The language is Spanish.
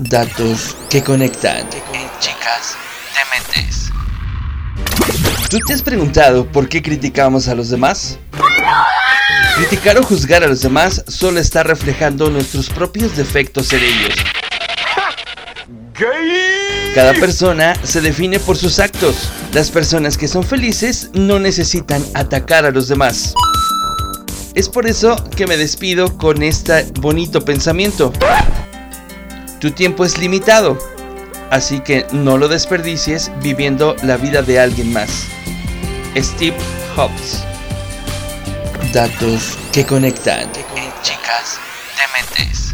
Datos que conectan. Chicas dementes. ¿Tú te has preguntado por qué criticamos a los demás? Criticar o juzgar a los demás solo está reflejando nuestros propios defectos en ellos. Cada persona se define por sus actos. Las personas que son felices no necesitan atacar a los demás. Es por eso que me despido con este bonito pensamiento. Tu tiempo es limitado, así que no lo desperdicies viviendo la vida de alguien más. Steve Jobs. Datos que conectan. Chicas dementes.